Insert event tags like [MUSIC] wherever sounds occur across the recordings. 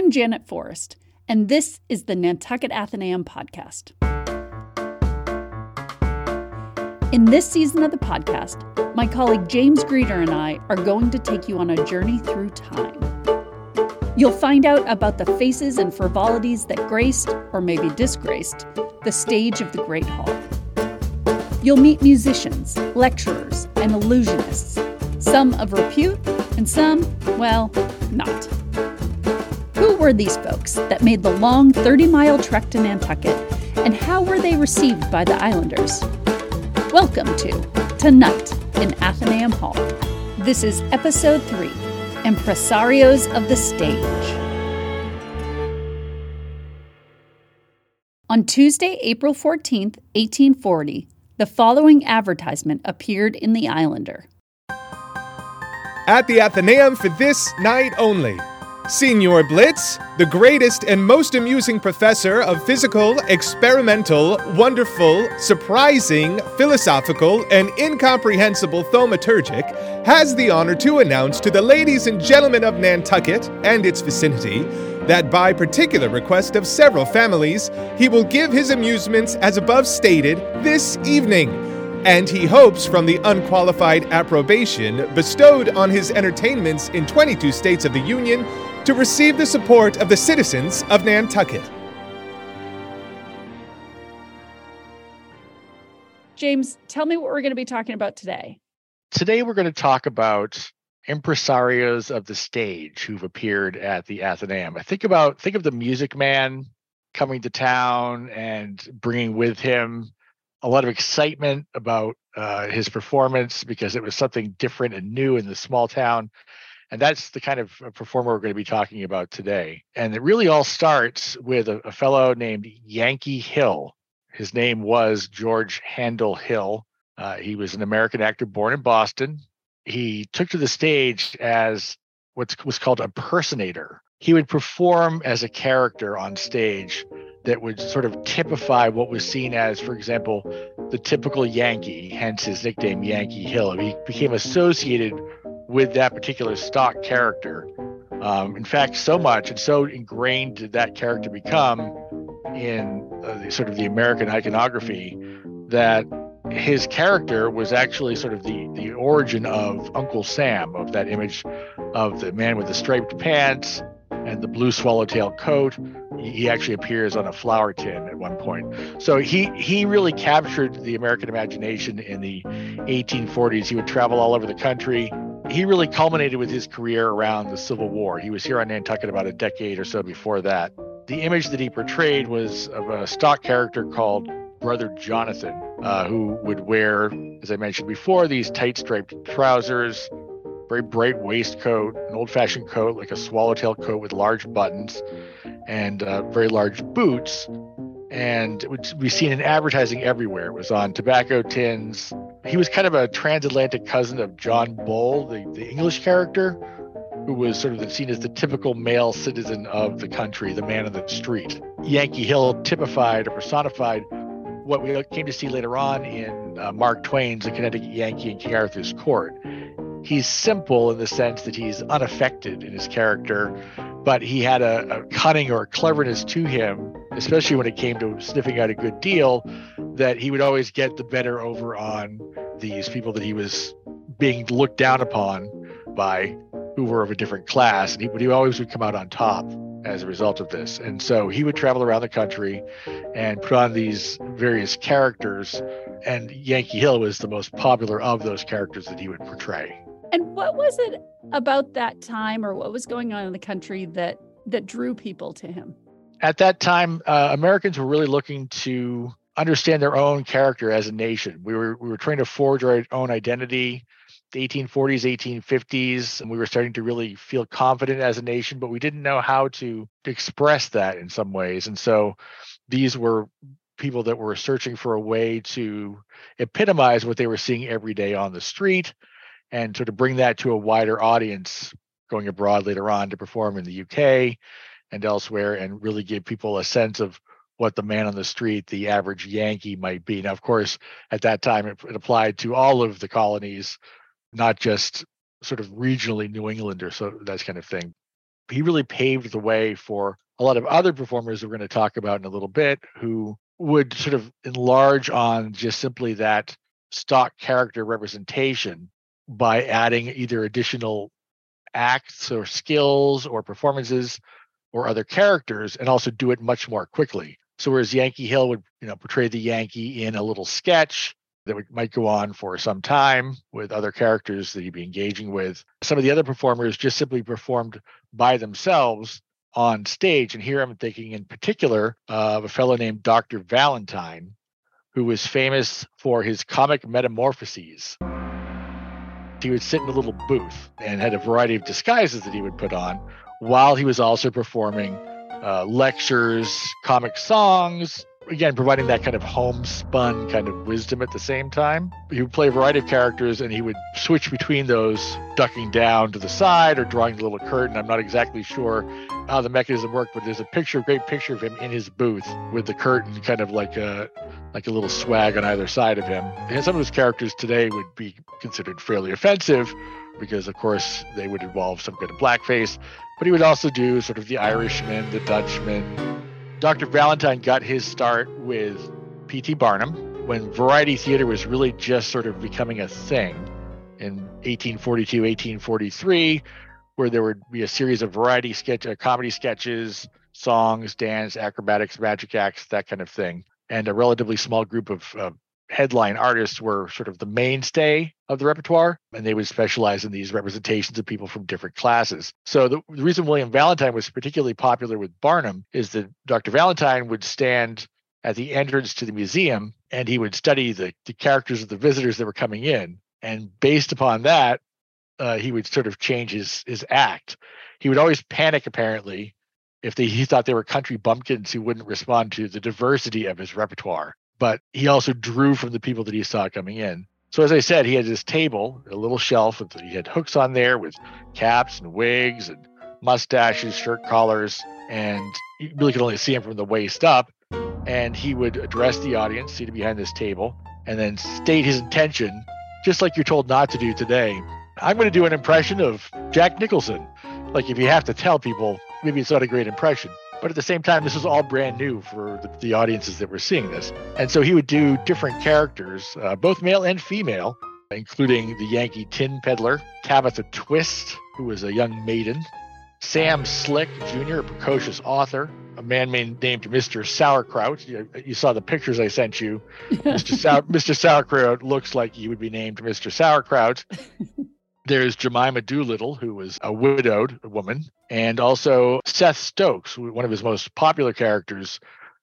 I'm Janet Forest, and this is the Nantucket Atheneum Podcast. In this season of the podcast, my colleague James Greider and I are going to take you on a journey through time. You'll find out about the faces and frivolities that graced, or maybe disgraced, the stage of the Great Hall. You'll meet musicians, lecturers, and illusionists, some of repute and some, well, not. Were these folks that made the long 30 mile trek to Nantucket, and how were they received by the Islanders? Welcome to Tonight in Atheneum Hall. This is episode 3 Impresarios of the Stage. On Tuesday, April 14th, 1840, the following advertisement appeared in the Islander. At the Atheneum for this night only. Signor Blitz, the greatest and most amusing professor of physical, experimental, wonderful, surprising, philosophical, and incomprehensible thaumaturgic, has the honor to announce to the ladies and gentlemen of Nantucket and its vicinity that by particular request of several families, he will give his amusements as above stated this evening. And he hopes from the unqualified approbation bestowed on his entertainments in 22 states of the Union to receive the support of the citizens of Nantucket. James, tell me what we're going to be talking about today. Today, we're going to talk about impresarios of the stage who've appeared at the Atheneum. I think about think of the Music Man coming to town and bringing with him a lot of excitement about uh, his performance because it was something different and new in the small town. And that's the kind of performer we're going to be talking about today. And it really all starts with a, a fellow named Yankee Hill. His name was George Handel Hill. Uh, he was an American actor born in Boston. He took to the stage as what was called a personator. He would perform as a character on stage that would sort of typify what was seen as, for example, the typical Yankee, hence his nickname Yankee Hill. He became associated with that particular stock character. Um, in fact, so much and so ingrained did that character become in uh, sort of the American iconography that his character was actually sort of the the origin of Uncle Sam, of that image of the man with the striped pants and the blue swallowtail coat. He actually appears on a flour tin at one point. So he he really captured the American imagination in the 1840s. He would travel all over the country. He really culminated with his career around the Civil War. He was here on Nantucket about a decade or so before that. The image that he portrayed was of a stock character called Brother Jonathan, uh, who would wear, as I mentioned before, these tight striped trousers, very bright waistcoat, an old fashioned coat like a swallowtail coat with large buttons, and uh, very large boots. And be seen in advertising everywhere. It was on tobacco tins. He was kind of a transatlantic cousin of John Bull, the, the English character, who was sort of seen as the typical male citizen of the country, the man of the street. Yankee Hill typified or personified what we came to see later on in uh, Mark Twain's The Connecticut Yankee in King Arthur's Court. He's simple in the sense that he's unaffected in his character, but he had a, a cunning or a cleverness to him, especially when it came to sniffing out a good deal, that he would always get the better over on these people that he was being looked down upon by who were of a different class. And he, he always would come out on top as a result of this. And so he would travel around the country and put on these various characters. And Yankee Hill was the most popular of those characters that he would portray. And what was it about that time or what was going on in the country that that drew people to him? At that time, uh, Americans were really looking to understand their own character as a nation. We were we were trying to forge our own identity the 1840s, 1850s, and we were starting to really feel confident as a nation, but we didn't know how to express that in some ways. And so these were people that were searching for a way to epitomize what they were seeing every day on the street and sort of bring that to a wider audience going abroad later on to perform in the UK and elsewhere and really give people a sense of what the man on the street, the average Yankee might be. Now, of course, at that time, it, it applied to all of the colonies not just sort of regionally New England or so that kind of thing. he really paved the way for a lot of other performers we're going to talk about in a little bit who would sort of enlarge on just simply that stock character representation by adding either additional acts or skills or performances or other characters and also do it much more quickly. So whereas Yankee Hill would, you know, portray the Yankee in a little sketch that might go on for some time with other characters that he'd be engaging with, some of the other performers just simply performed by themselves on stage. And here I'm thinking in particular of a fellow named Dr. Valentine, who was famous for his comic metamorphoses. He would sit in a little booth and had a variety of disguises that he would put on while he was also performing uh, lectures, comic songs, again, providing that kind of homespun kind of wisdom at the same time. He would play a variety of characters and he would switch between those, ducking down to the side or drawing the little curtain. I'm not exactly sure how the mechanism worked, but there's a picture, a great picture of him in his booth with the curtain kind of like a like a little swag on either side of him. And some of his characters today would be considered fairly offensive because of course they would involve some kind of blackface, but he would also do sort of the Irishman, the Dutchman, Dr. Valentine got his start with P.T. Barnum when variety theater was really just sort of becoming a thing in 1842, 1843, where there would be a series of variety sketch, uh, comedy sketches, songs, dance, acrobatics, magic acts, that kind of thing, and a relatively small group of uh, headline artists were sort of the mainstay of the repertoire, and they would specialize in these representations of people from different classes. So the, the, reason William Valentine was particularly popular with Barnum is that Dr. Valentine would stand at the entrance to the museum and he would study the, the characters of the visitors that were coming in. And based upon that, uh, he would sort of change his his act. He would always panic apparently if they, he thought they were country bumpkins who wouldn't respond to the diversity of his repertoire but he also drew from the people that he saw coming in. So as I said, he had this table, a little shelf, with, he had hooks on there with caps and wigs and mustaches, shirt collars, and you really could only see him from the waist up. And he would address the audience seated behind this table and then state his intention, just like you're told not to do today. I'm going to do an impression of Jack Nicholson. Like if you have to tell people, maybe it's not a great impression. But at the same time, this was all brand new for the, the audiences that were seeing this. And so he would do different characters, uh, both male and female, including the Yankee Tin Peddler, Tabitha Twist, who was a young maiden, Sam Slick Jr., a precocious author, a man named Mr. Sauerkraut. You, you, saw the pictures I sent you. [LAUGHS] Mr. Sau- Mr. Sauerkraut looks like he would be named Mr. Sauerkraut. [LAUGHS] There's Jemima Doolittle, who was a widowed woman, and also Seth Stokes, one of his most popular characters,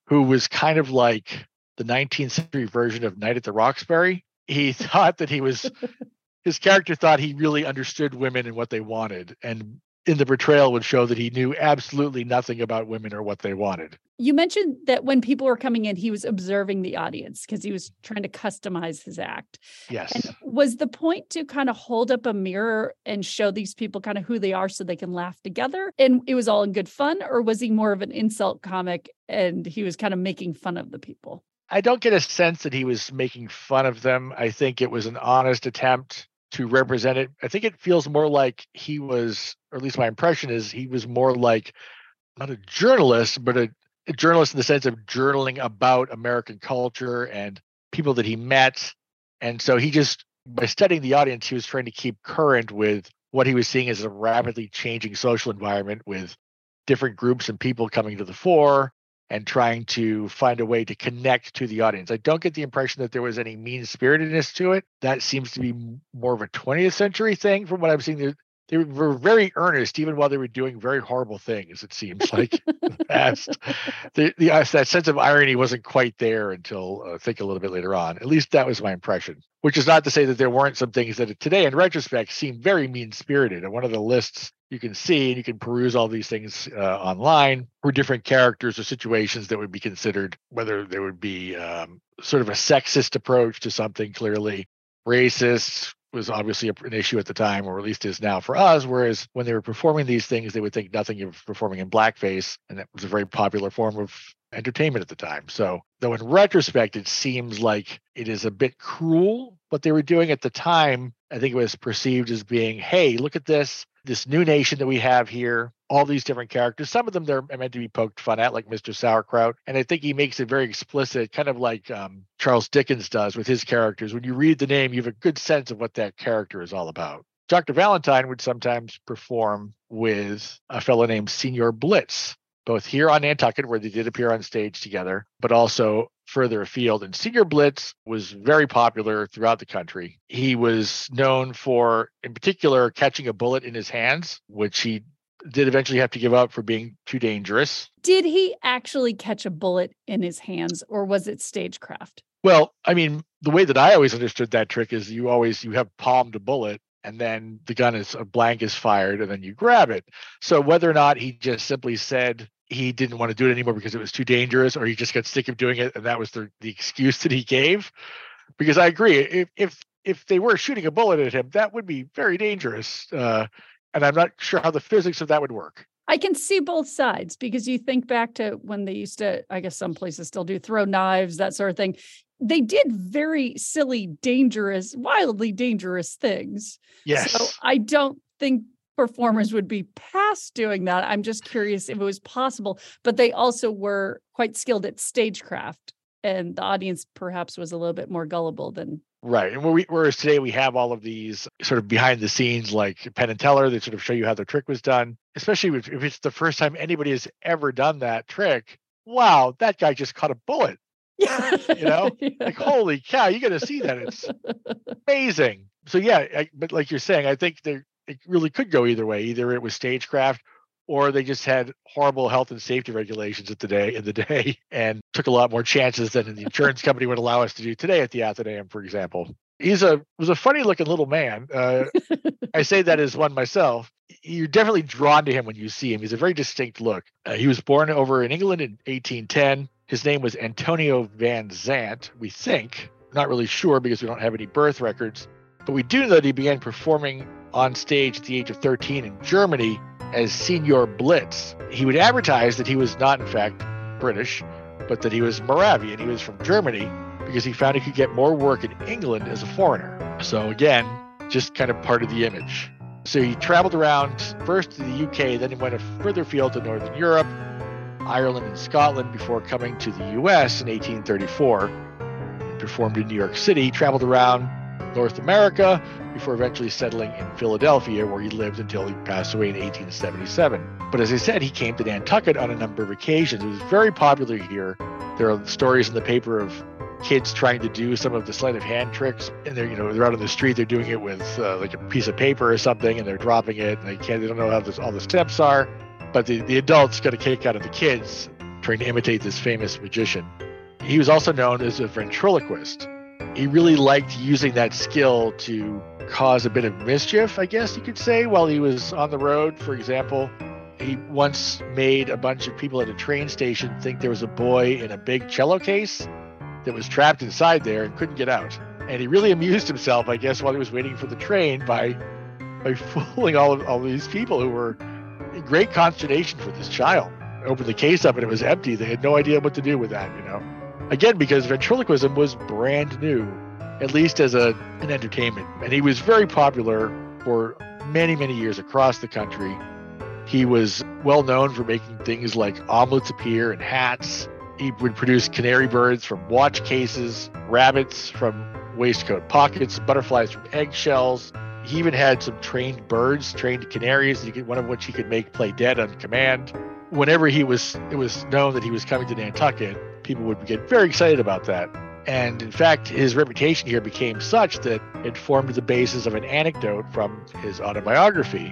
who was kind of like the 19th century version of Night at the Roxbury. He [LAUGHS] thought that he was [LAUGHS] his character thought he really understood women and what they wanted and in the portrayal would show that he knew absolutely nothing about women or what they wanted. You mentioned that when people were coming in, he was observing the audience because he was trying to customize his act. Yes. And was the point to kind of hold up a mirror and show these people kind of who they are so they can laugh together? And it was all in good fun, or was he more of an insult comic and he was kind of making fun of the people? I don't get a sense that he was making fun of them. I think it was an honest attempt to represent it. I think it feels more like he was, or at least my impression is, he was more like not a journalist, but a, a journalist in the sense of journaling about American culture and people that he met. And so he just, by studying the audience, he was trying to keep current with what he was seeing as a rapidly changing social environment with different groups and people coming to the fore and trying to find a way to connect to the audience. I don't get the impression that there was any mean spiritedness to it. That seems to be more of a 20th century thing from what I'm seeing. They were very earnest, even while they were doing very horrible things. It seems [LAUGHS] like the past. The, the uh, that sense of irony wasn't quite there until uh, I think a little bit later on. At least that was my impression. Which is not to say that there weren't some things that today, in retrospect, seem very mean spirited. And one of the lists you can see and you can peruse all these things uh, online for different characters or situations that would be considered whether there would be um, sort of a sexist approach to something clearly racist was obviously an issue at the time or at least is now for us whereas when they were performing these things they would think nothing of performing in blackface and that was a very popular form of entertainment at the time. So though in retrospect it seems like it is a bit cruel what they were doing at the time i think it was perceived as being hey look at this this new nation that we have here, all these different characters. Some of them they're meant to be poked fun at, like Mr. Sauerkraut. And I think he makes it very explicit, kind of like um, Charles Dickens does with his characters. When you read the name, you have a good sense of what that character is all about. Dr. Valentine would sometimes perform with a fellow named Signor Blitz, both here on Nantucket, where they did appear on stage together, but also further afield. And Signor Blitz was very popular throughout the country. He was known for, in particular, catching a bullet in his hands, which he did eventually have to give up for being too dangerous. Did he actually catch a bullet in his hands or was it stagecraft? Well, I mean, the way that I always understood that trick is you always you have palmed a bullet and then the gun is a blank is fired and then you grab it. So whether or not he just simply said he didn't want to do it anymore because it was too dangerous or he just got sick of doing it and that was the, the excuse that he gave because i agree if if if they were shooting a bullet at him that would be very dangerous uh, and i'm not sure how the physics of that would work I can see both sides because you think back to when they used to, I guess some places still do throw knives, that sort of thing. They did very silly, dangerous, wildly dangerous things. yes So I don't think performers would be past doing that. I'm just curious if it was possible, but they also were quite skilled at stagecraft. And the audience perhaps was a little bit more gullible than right and we, whereas today we have all of these sort of behind the scenes like penn and teller that sort of show you how the trick was done especially if, if it's the first time anybody has ever done that trick wow that guy just caught a bullet yeah. [LAUGHS] You know, like holy cow you got to see that it's [LAUGHS] amazing so yeah I, but like you're saying i think there it really could go either way either it was stagecraft or they just had horrible health and safety regulations at the day in the [LAUGHS] day and took a lot more chances than the insurance company would allow us to do today at the Atheneum, for example. He's a was a funny looking little man. Uh, I say that as one myself. You're definitely drawn to him when you see him. He's a very distinct look. Uh, he was born over in England in 1810. His name was Antonio Van Zandt, we think. Not really sure because we don't have any birth records. But we do know that he began performing on stage at the age of 13 in Germany as Signor Blitz. He would advertise that he was not, in fact, British, but that he was Moravian. He was from Germany because he found he could get more work in England as a foreigner. So, again, just kind of part of the image. So he traveled around first to the UK, then he went further field to Northern Europe, Ireland, and Scotland before coming to the US in 1834. He performed in New York City, traveled around North America before eventually settling in Philadelphia, where he lived until he passed away in 1877. But as I said, he came to Nantucket on a number of occasions. It was very popular here. There are stories in the paper of kids trying to do some of the sleight of hand tricks, and they're you know they're out on the street, they're doing it with uh, like a piece of paper or something, and they're dropping it, and they can't, they don't know how this, all the steps are. But the, the adults got a kick out of the kids trying to imitate this famous magician. He was also known as a ventriloquist. He really liked using that skill to cause a bit of mischief, I guess you could say, while he was on the road. For example, he once made a bunch of people at a train station think there was a boy in a big cello case that was trapped inside there and couldn't get out. And he really amused himself, I guess, while he was waiting for the train by by [LAUGHS] fooling all of all these people who were in great consternation for this child. Opened the case up and it was empty. They had no idea what to do with that, you know. Again, because ventriloquism was brand new, at least as a an entertainment. And he was very popular for many, many years across the country. He was well known for making things like omelets appear and hats. He would produce canary birds from watch cases, rabbits from waistcoat pockets, butterflies from eggshells. He even had some trained birds, trained canaries, one of which he could make play dead on command. Whenever he was, it was known that he was coming to Nantucket. People would get very excited about that. And in fact, his reputation here became such that it formed the basis of an anecdote from his autobiography.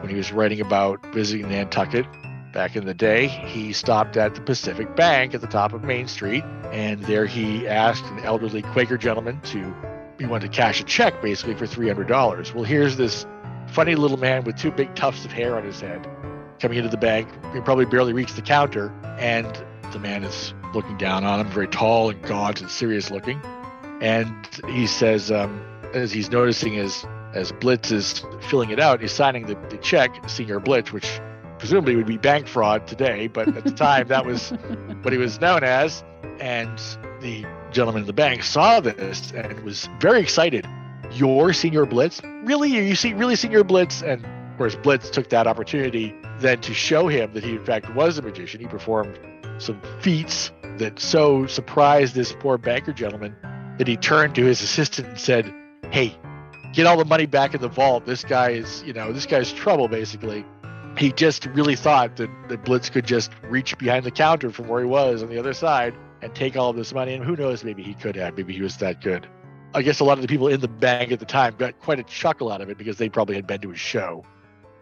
When he was writing about visiting Nantucket back in the day, he stopped at the Pacific Bank at the top of Main Street, and there he asked an elderly Quaker gentleman to he wanted to cash a check basically for $300. Well, here's this funny little man with two big tufts of hair on his head coming into the bank. He probably barely reached the counter, and the man is looking down on him, very tall and gaunt and serious looking. And he says, um, as he's noticing as as Blitz is filling it out, he's signing the, the check, Signor Blitz, which presumably would be bank fraud today, but at the time that was [LAUGHS] what he was known as. And the gentleman in the bank saw this and was very excited. Your Signor Blitz? Really? Are you see really Signor Blitz? And Whereas Blitz took that opportunity then to show him that he, in fact, was a magician. He performed some feats that so surprised this poor banker gentleman that he turned to his assistant and said, Hey, get all the money back in the vault. This guy is, you know, this guy's trouble, basically. He just really thought that, that Blitz could just reach behind the counter from where he was on the other side and take all this money. And who knows, maybe he could have. Maybe he was that good. I guess a lot of the people in the bank at the time got quite a chuckle out of it because they probably had been to his show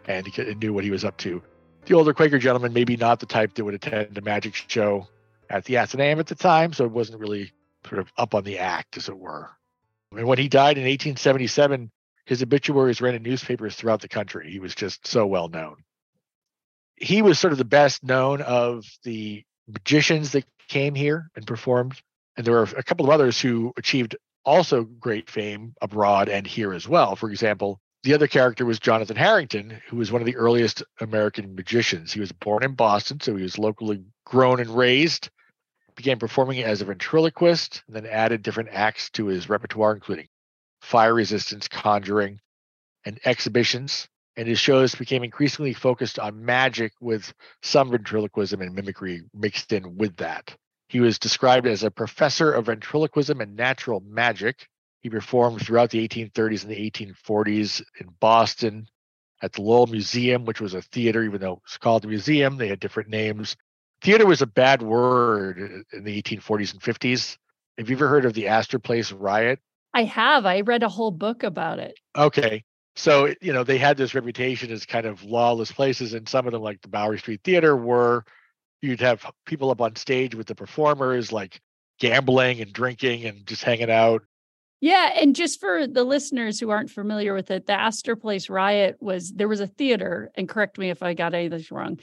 and knew what he was up to. The older Quaker gentleman, maybe not the type that would attend a magic show at the Atheneum at the time, so it wasn't really sort of up on the act, as it were. And when he died in 1877, his obituaries ran in newspapers throughout the country. He was just so well known. He was sort of the best known of the magicians that came here and performed. And there were a couple of others who achieved also great fame abroad and here as well. For example, the other character was Jonathan Harrington, who was one of the earliest American magicians. He was born in Boston, so he was locally grown and raised. Began performing as a ventriloquist, and then added different acts to his repertoire, including fire resistance, conjuring, and exhibitions. And his shows became increasingly focused on magic with some ventriloquism and mimicry mixed in with that. He was described as a professor of ventriloquism and natural magic. He performed throughout the 1830s and the 1840s in Boston at the Lowell Museum, which was a theater, even though it was called a museum, they had different names. Theater was a bad word in the 1840s and 50s. Have you ever heard of the Astor Place riot? I have. I read a whole book about it. Okay. So, you know, they had this reputation as kind of lawless places, and some of them, like the Bowery Street Theater, were you'd have people up on stage with the performers like gambling and drinking and just hanging out yeah, and just for the listeners who aren't familiar with it, the Astor Place riot was there was a theater, and correct me if I got any of this wrong.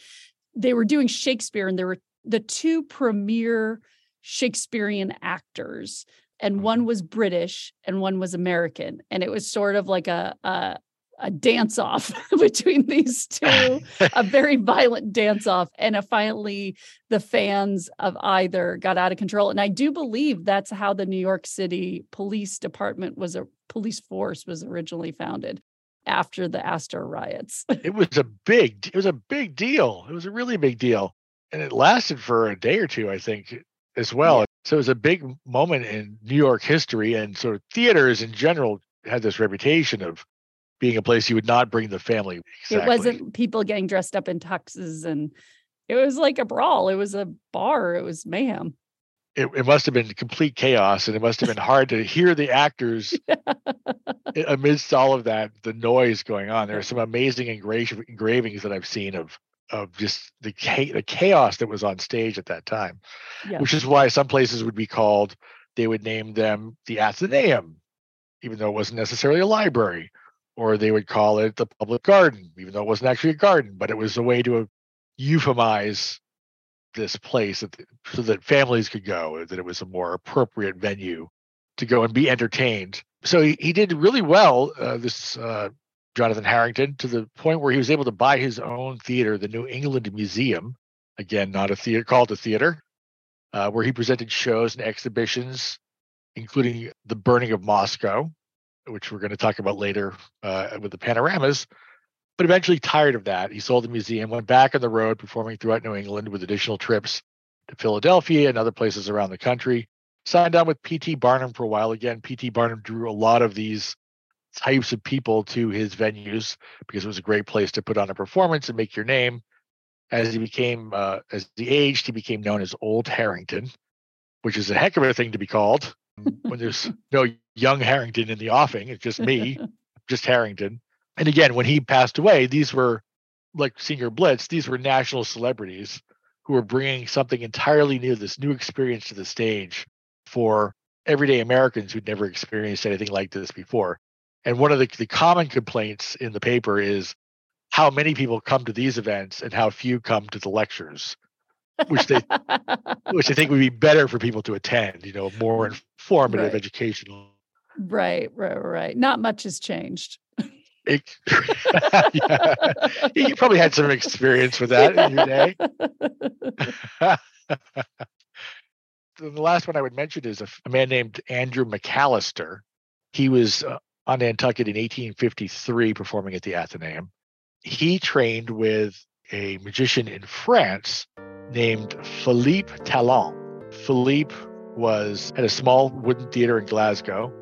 They were doing Shakespeare, and there were the two premier Shakespearean actors, and one mm-hmm. was British and one was American, and it was sort of like a, a a dance off [LAUGHS] between these two, a [LAUGHS] very violent dance off. And finally, the fans of either got out of control. And I do believe that's how the New York City Police Department was a police force was originally founded after the Astor riots. [LAUGHS] it was a big, it was a big deal. It was a really big deal. And it lasted for a day or two, I think, as well. Yeah. So it was a big moment in New York history and sort of theaters in general had this reputation of being a place you would not bring the family. Exactly. It wasn't people getting dressed up in tuxes and it was like a brawl. It was a bar. It was mayhem. It, it must have been complete chaos and it must have been hard to hear the actors [LAUGHS] amidst all of that, the noise going on. There are some amazing engra- engravings that I've seen of of just the the chaos that was on stage at that time, yeah. which is why some places would be called. They would name them the Atheneum, even though it wasn't necessarily a library, or they would call it the public garden, even though it wasn't actually a garden, but it was a way to euphemize this place so that families could go, that it was a more appropriate venue to go and be entertained. So he, he did really well, uh, this uh, Jonathan Harrington, to the point where he was able to buy his own theater, the New England Museum, again, not a theater, called a theater, uh, where he presented shows and exhibitions, including The Burning of Moscow, which we're going to talk about later uh, with the panoramas. But eventually, tired of that, he sold the museum, went back on the road, performing throughout New England with additional trips to Philadelphia and other places around the country. Signed on with P.T. Barnum for a while. Again, P.T. Barnum drew a lot of these types of people to his venues because it was a great place to put on a performance and make your name. As he became, uh, as he aged, he became known as Old Harrington, which is a heck of a thing to be called when there's no young Harrington in the offing. It's just me, [LAUGHS] just Harrington. And again, when he passed away, these were like Signor Blitz, these were national celebrities who were bringing something entirely new, this new experience to the stage for everyday Americans who'd never experienced anything like this before. And one of the, the common complaints in the paper is how many people come to these events and how few come to the lectures which they [LAUGHS] which I think would be better for people to attend, you know, more informative right. educational. Right, right, right. Not much has changed. It, [LAUGHS] yeah. You probably had some experience with that in your day. [LAUGHS] the last one I would mention is a, a man named Andrew MacAllister. He was uh, on Nantucket in 1853 performing at the Athenaeum. he trained with a magician in France named Philippe Talon. Philippe was at a small wooden theater in Glasgow.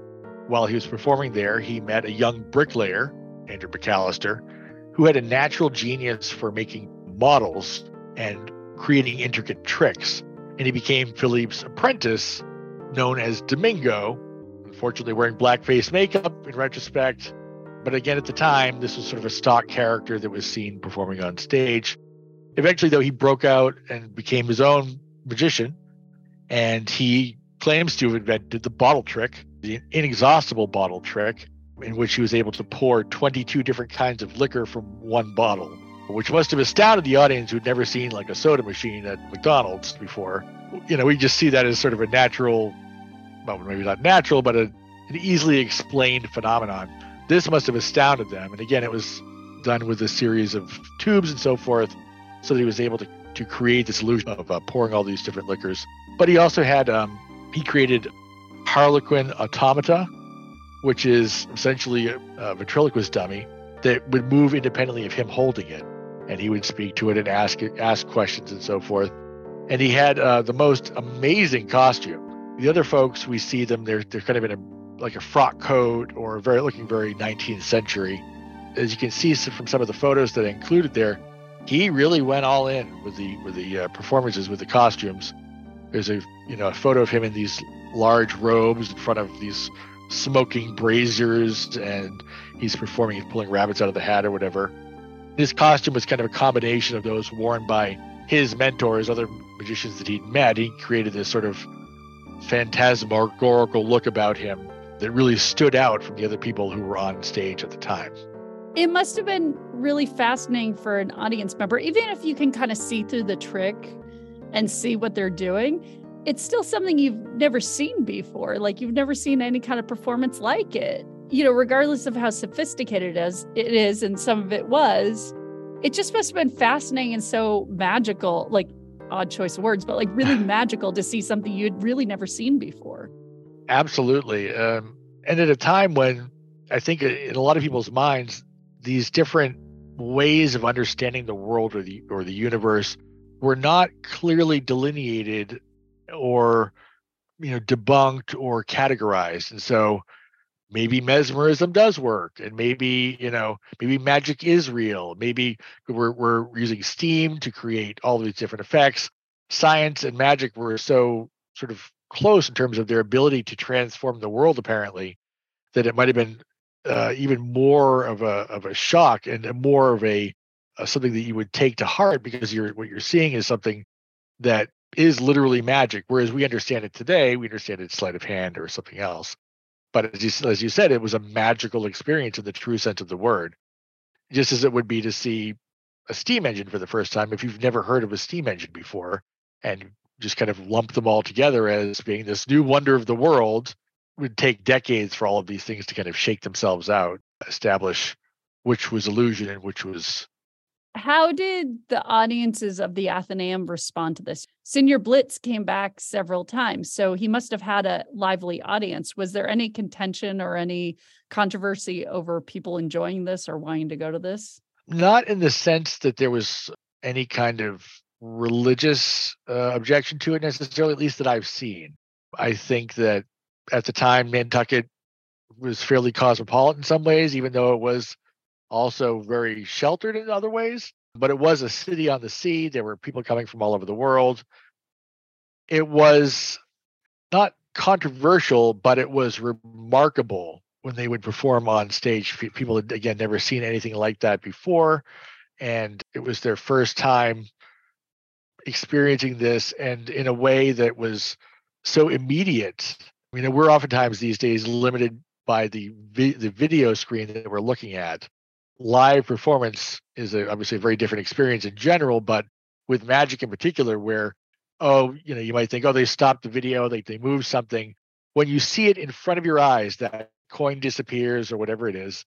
While he was performing there, he met a young bricklayer, Andrew MacAllister, who had a natural genius for making models and creating intricate tricks. And he became Philippe's apprentice, known as Domingo, unfortunately wearing blackface makeup in retrospect. But again, at the time, this was sort of a stock character that was seen performing on stage. Eventually, though, he broke out and became his own magician and he claims to have invented the bottle trick, the inexhaustible bottle trick, in which he was able to pour 22 different kinds of liquor from one bottle, which must have astounded the audience who'd never seen like a soda machine at McDonald's before. You know, we just see that as sort of a natural, well, maybe not natural, but a, an easily explained phenomenon. This must have astounded them. And again, it was done with a series of tubes and so forth, so that he was able to, to create this illusion of uh, pouring all these different liquors but he also had um, he created Harlequin Automata, which is essentially a, a ventriloquist dummy that would move independently of him holding it, and he would speak to it and ask it, ask questions and so forth. And he had uh, the most amazing costume. The other folks we see them they're they're kind of in a like a frock coat or very looking very 19th century. As you can see from some of the photos that I included there, he really went all in with the with the uh, performances with the costumes there's a you know a photo of him in these large robes in front of these smoking braziers, and he's performing, he's pulling rabbits out of the hat or whatever. His costume was kind of a combination of those worn by his mentors, other magicians that he'd met. He created this sort of phantasmagorical look about him that really stood out from the other people who were on stage at the time. It must have been really fascinating for an audience member, even if you can kind of see through the trick and see what they're doing, it's still something you've never seen before. Like you've never seen any kind of performance like it. You know, regardless of how sophisticated it is, it is, and some of it was, it just must have been fascinating and so magical, like odd choice of words, but like really [LAUGHS] magical to see something you'd really never seen before. Absolutely. Um, and at a time when I think in a lot of people's minds, these different ways of understanding the world or the or the universe were not clearly delineated or you know debunked or categorized. And so maybe mesmerism does work and maybe you know maybe magic is real. Maybe we're, we're using steam to create all these different effects. Science and magic were so sort of close in terms of their ability to transform the world apparently that it might have been uh, even more of a of a shock and more of a uh, something that you would take to heart because you're what you're seeing is something that is literally magic. Whereas we understand it today, we understand it's sleight of hand or something else. But as you, as you said, it was a magical experience in the true sense of the word, just as it would be to see a steam engine for the first time if you've never heard of a steam engine before and just kind of lump them all together as being this new wonder of the world would take decades for all of these things to kind of shake themselves out, establish which was illusion and which was how did the audiences of the Atheneum respond to this? Signor Blitz came back several times, so he must have had a lively audience. Was there any contention or any controversy over people enjoying this or wanting to go to this? Not in the sense that there was any kind of religious uh, objection to it necessarily, at least that I've seen. I think that at the time, Nantucket was fairly cosmopolitan in some ways, even though it was also very sheltered in other ways. But it was a city on the sea. There were people coming from all over the world. It was not controversial, but it was remarkable when they would perform on stage. People had, again, never seen anything like that before. And it was their first time experiencing this and in a way that was so immediate. I mean, we're oftentimes these days limited by the vi- the video screen that we're looking at live performance is a, obviously a very different experience in general, but with magic in particular, where oh, you know, you might think, oh, they stopped the video, they they moved something. When you see it in front of your eyes, that coin disappears or whatever it is,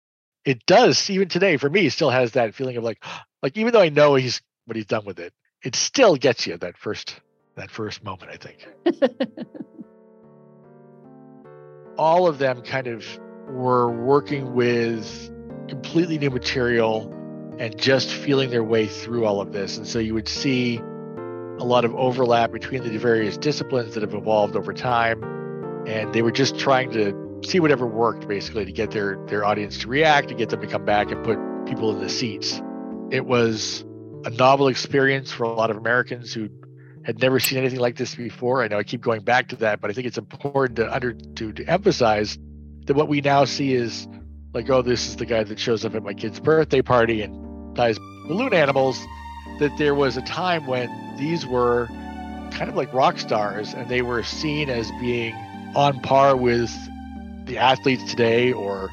it does even today for me still has that feeling of like, [GASPS] like even though I know he's what he's done with it, it still gets you that first that first moment. I think. [LAUGHS] All of them kind of were working with completely new material and just feeling their way through all of this. And so you would see a lot of overlap between the various disciplines that have evolved over time. And they were just trying to see whatever worked basically to get their, their audience to react, to get them to come back and put people in the seats. It was a novel experience for a lot of Americans who had never seen anything like this before. I know I keep going back to that, but I think it's important to under to, to emphasize that what we now see is like, oh, this is the guy that shows up at my kid's birthday party and ties balloon animals. That there was a time when these were kind of like rock stars and they were seen as being on par with the athletes today or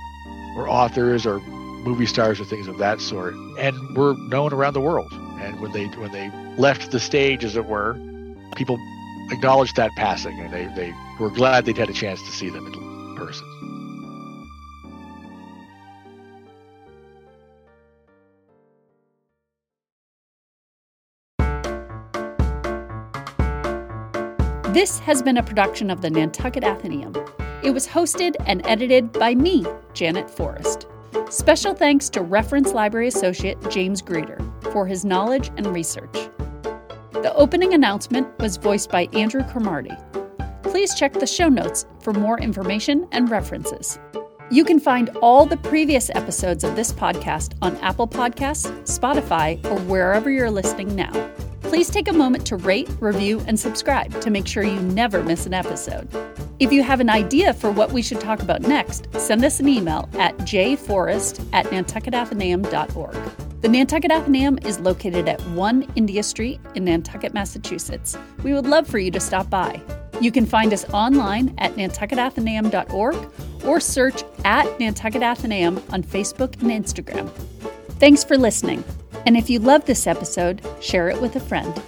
or authors or movie stars or things of that sort and were known around the world and when they when they left the stage as it were people acknowledged that passing and they, they were glad they'd had a chance to see them in person This has been a production of the Nantucket Atheneum. It was hosted and edited by me, Janet Forest. Special thanks to Reference Library Associate James Greider for his knowledge and research. The opening announcement was voiced by Andrew Cromartie. Please check the show notes for more information and references. You can find all the previous episodes of this podcast on Apple Podcasts, Spotify, or wherever you're listening now. Please take a moment to rate, review, and subscribe to make sure you never miss an episode. If you have an idea for what we should talk about next, send us an email at jforest at nantucketatheneum.org. The Nantucket Atheneum is located at 1 India Street in Nantucket, Massachusetts. We would love for you to stop by. You can find us online at nantucketatheneum.org or search at Nantucket Atheneum on Facebook and Instagram. Thanks for listening. And if you love this episode, share it with a friend.